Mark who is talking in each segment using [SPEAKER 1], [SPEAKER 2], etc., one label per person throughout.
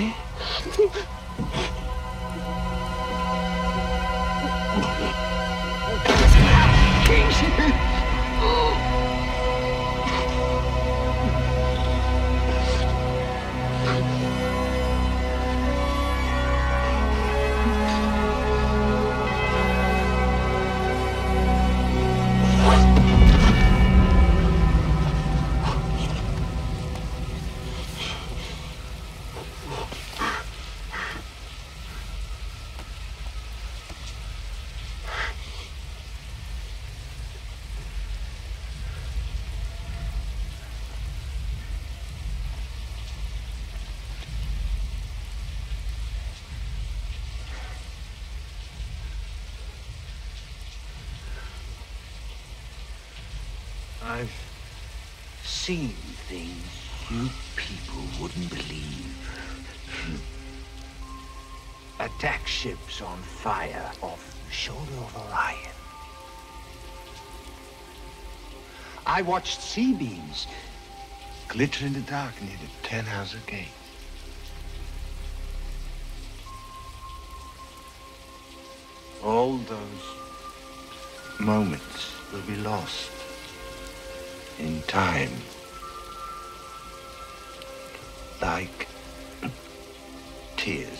[SPEAKER 1] え？Seen things you people wouldn't believe. Hmm. Attack ships on fire off the shoulder of Orion. I watched C-beams glitter in the dark near the Ten Tannhauser Gate. All those moments will be lost in time. Like tears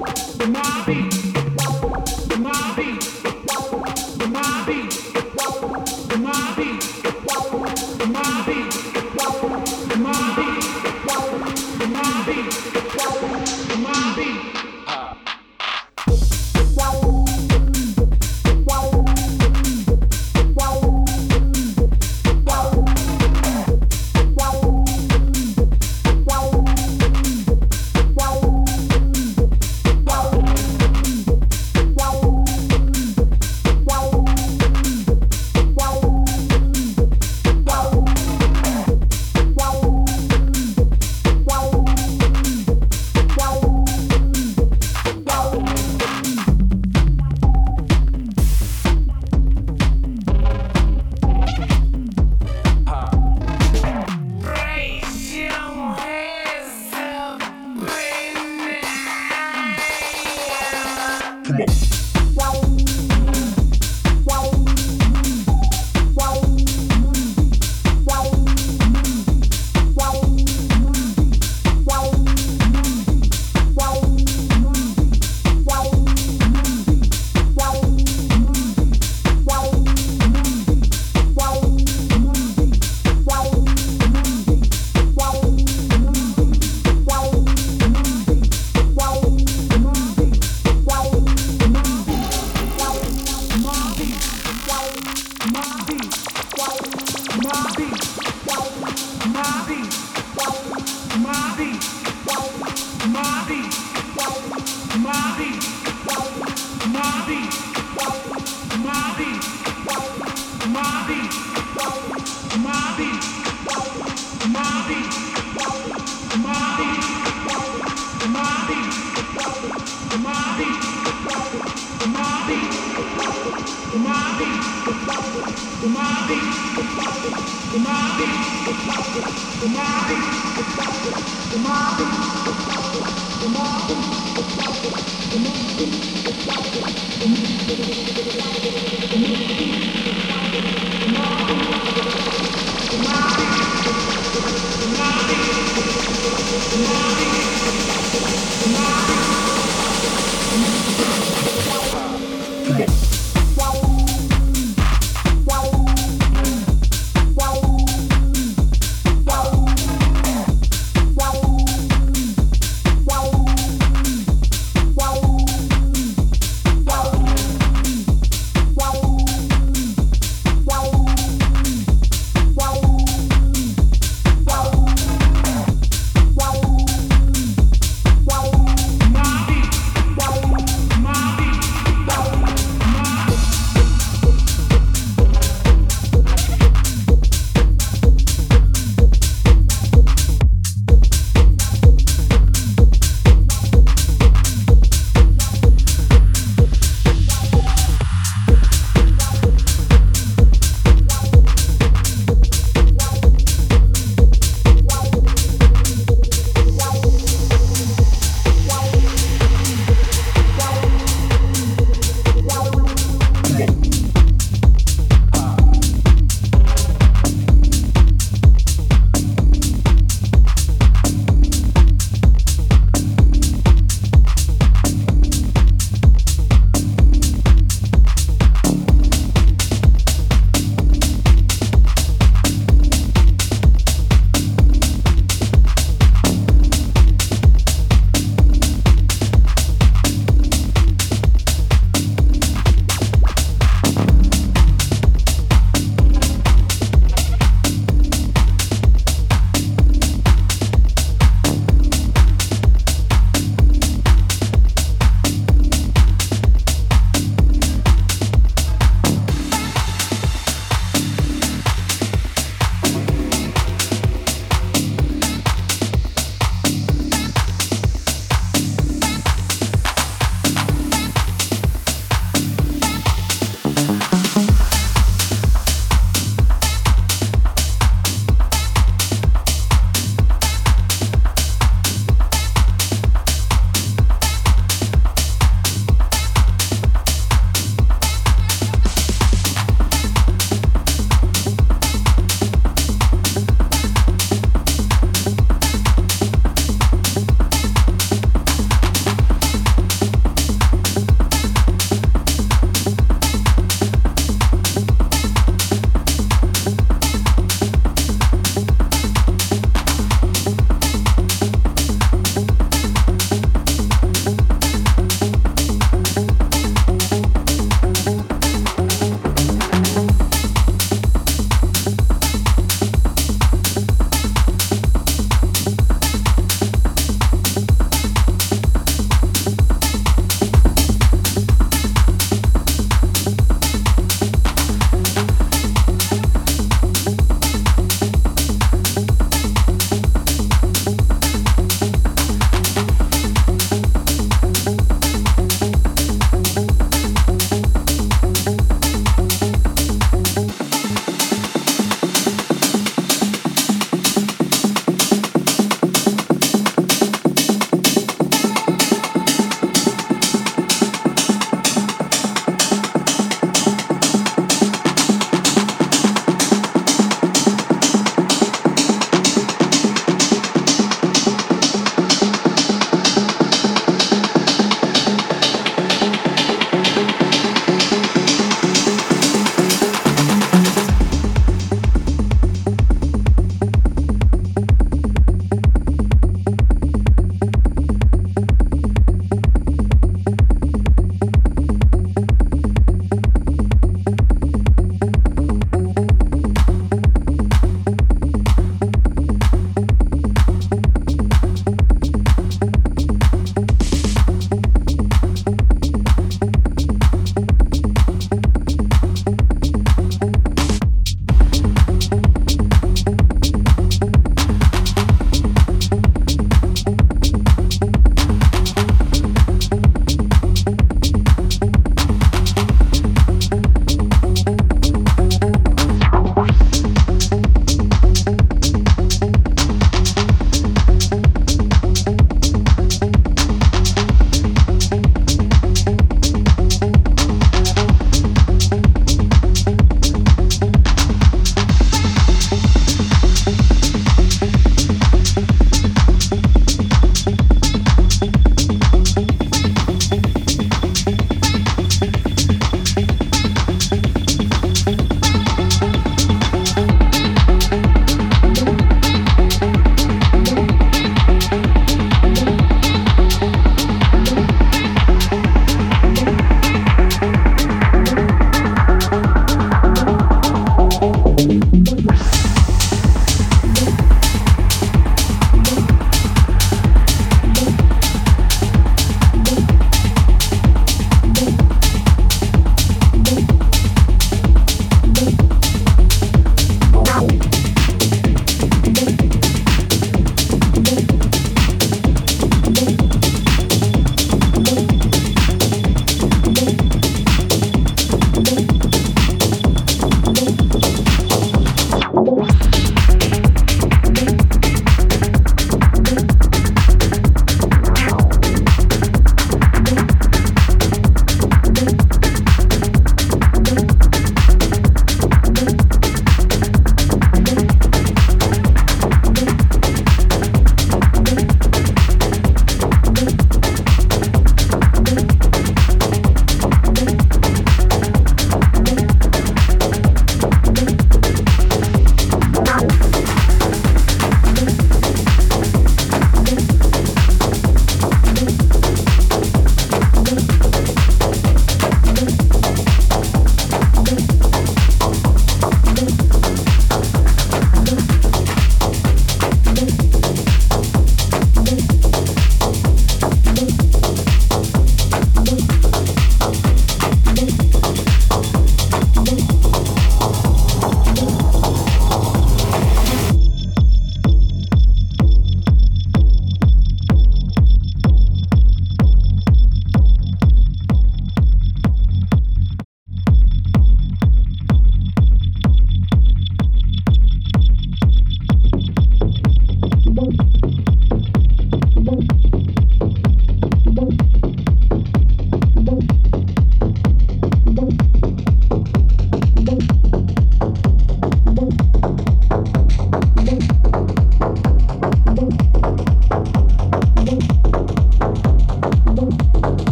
[SPEAKER 2] The
[SPEAKER 3] Mobby.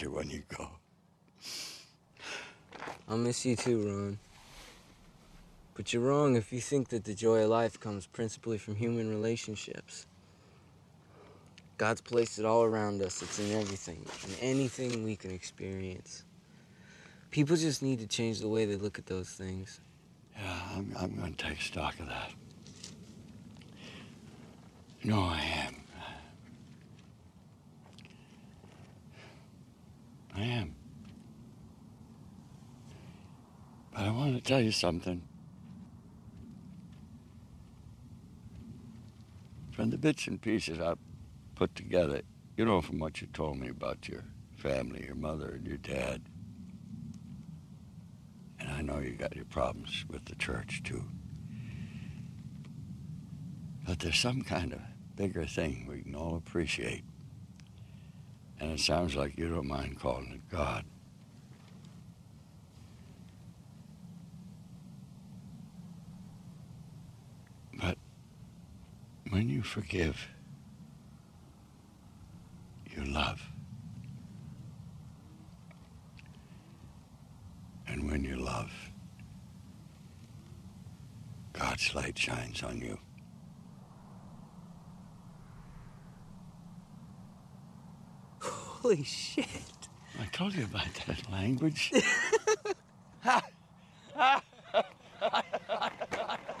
[SPEAKER 3] Miss you when you go.
[SPEAKER 4] I'll miss you too, Ron. But you're wrong if you think that the joy of life comes principally from human relationships. God's placed it all around us. It's in everything, in anything we can experience. People just need to change the way they look at those things.
[SPEAKER 3] Yeah, I'm, I'm going to take stock of that. No, I am. I am. But I want to tell you something. From the bits and pieces I put together, you know, from what you told me about your family, your mother and your dad, and I know you got your problems with the church too. But there's some kind of bigger thing we can all appreciate. And it sounds like you don't mind calling it God. But when you forgive, you love. And when you love, God's light shines on you.
[SPEAKER 4] Holy shit.
[SPEAKER 3] I told you about that language.